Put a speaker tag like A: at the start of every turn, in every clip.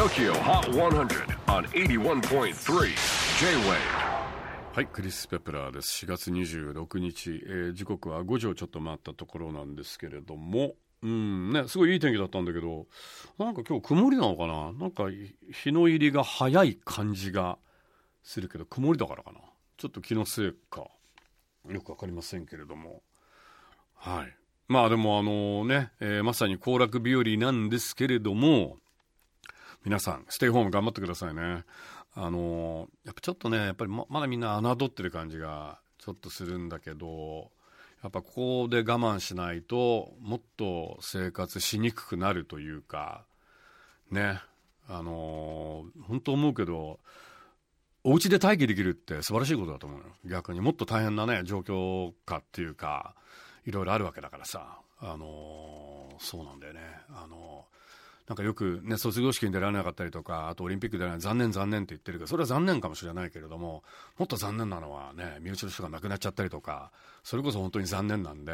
A: TOKYO HOT 100 on 81.3 J-WAVE
B: はい、クリス・ペプラーです。4月26日、えー時刻は5時をちょっと回ったところなんですけれども、うんね、すごいいい天気だったんだけど、なんか今日曇りなのかな？なんか日の入りが早い感じがするけど、曇りだからかな？ちょっと気のせいか、よくわかりませんけれども。はい。まあでもあのね、えーまさに行楽日和なんですけれども、皆さん、ステイホーム頑張ってくださいね。あのやっぱちょっとね、やっぱりまだみんな侮ってる感じがちょっとするんだけど、やっぱここで我慢しないと、もっと生活しにくくなるというか、ね、あの本当思うけど、お家で待機できるって素晴らしいことだと思うよ。逆にもっと大変なね、状況下っていうか、いろいろあるわけだからさ、あのそうなんだよね。あのなんかよくね、卒業式に出られなかったりとか、あとオリンピック出られない、残念残念って言ってるけど、それは残念かもしれないけれども、もっと残念なのはね、身内の人が亡くなっちゃったりとか、それこそ本当に残念なんで、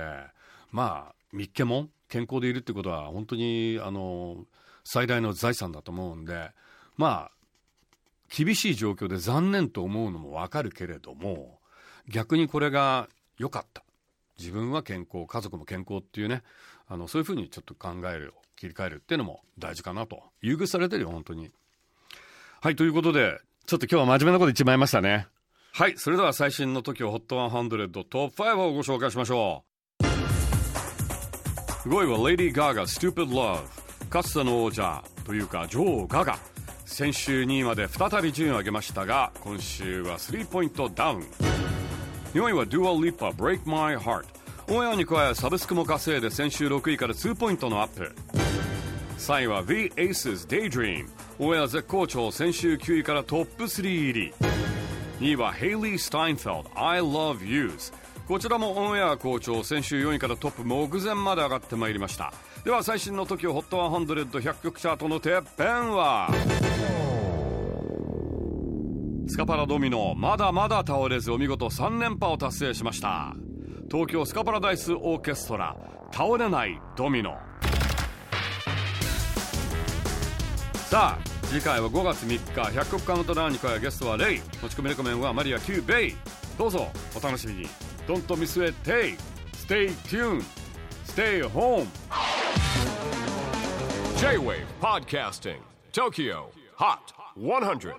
B: まあ、三毛も健康でいるってことは、本当に、あの、最大の財産だと思うんで、まあ、厳しい状況で残念と思うのもわかるけれども、逆にこれが良かった。自分は健康、家族も健康っていうね、あの、そういうふうにちょっと考える、切り替えるっていうのも大事かなと。優遇されてるよ、本当に。はい、ということで、ちょっと今日は真面目なこと言っちまいましたね。はい、それでは最新の TOKIOHOT100 トップ5をご紹介しましょう。5位は Lady Gaga Stupid Love かつての王者というか女王ガガ先週2位まで再び順位を上げましたが今週は3ポイントダウン4位は Dua Lipa Break My Heart オンエアに加えサブスクも稼いで先週6位から2ポイントのアップ。3位は The Aces Daydream オンエア絶好調先週9位からトップ3入り。2位は Hailey Steinfeld I Love Yous こちらもオンエア好調先週4位からトップ目前まで上がってまいりました。では最新の TOKIOHOT100100 曲チャートのてっぺんは。スカパラドミノまだまだ倒れずお見事3連覇を達成しました。東京スカパラダイスオーケストラ倒れないドミノ。さあ次回は5月3日100曲カウントダウンに加えゲストはレイ。持ち込みレコメンはマリア Q ベイ。どうぞお楽しみに。Don't miss it Stay tuned Stay home
A: J-WAVE PODCASTING TOKYO HOT 100